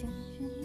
相知。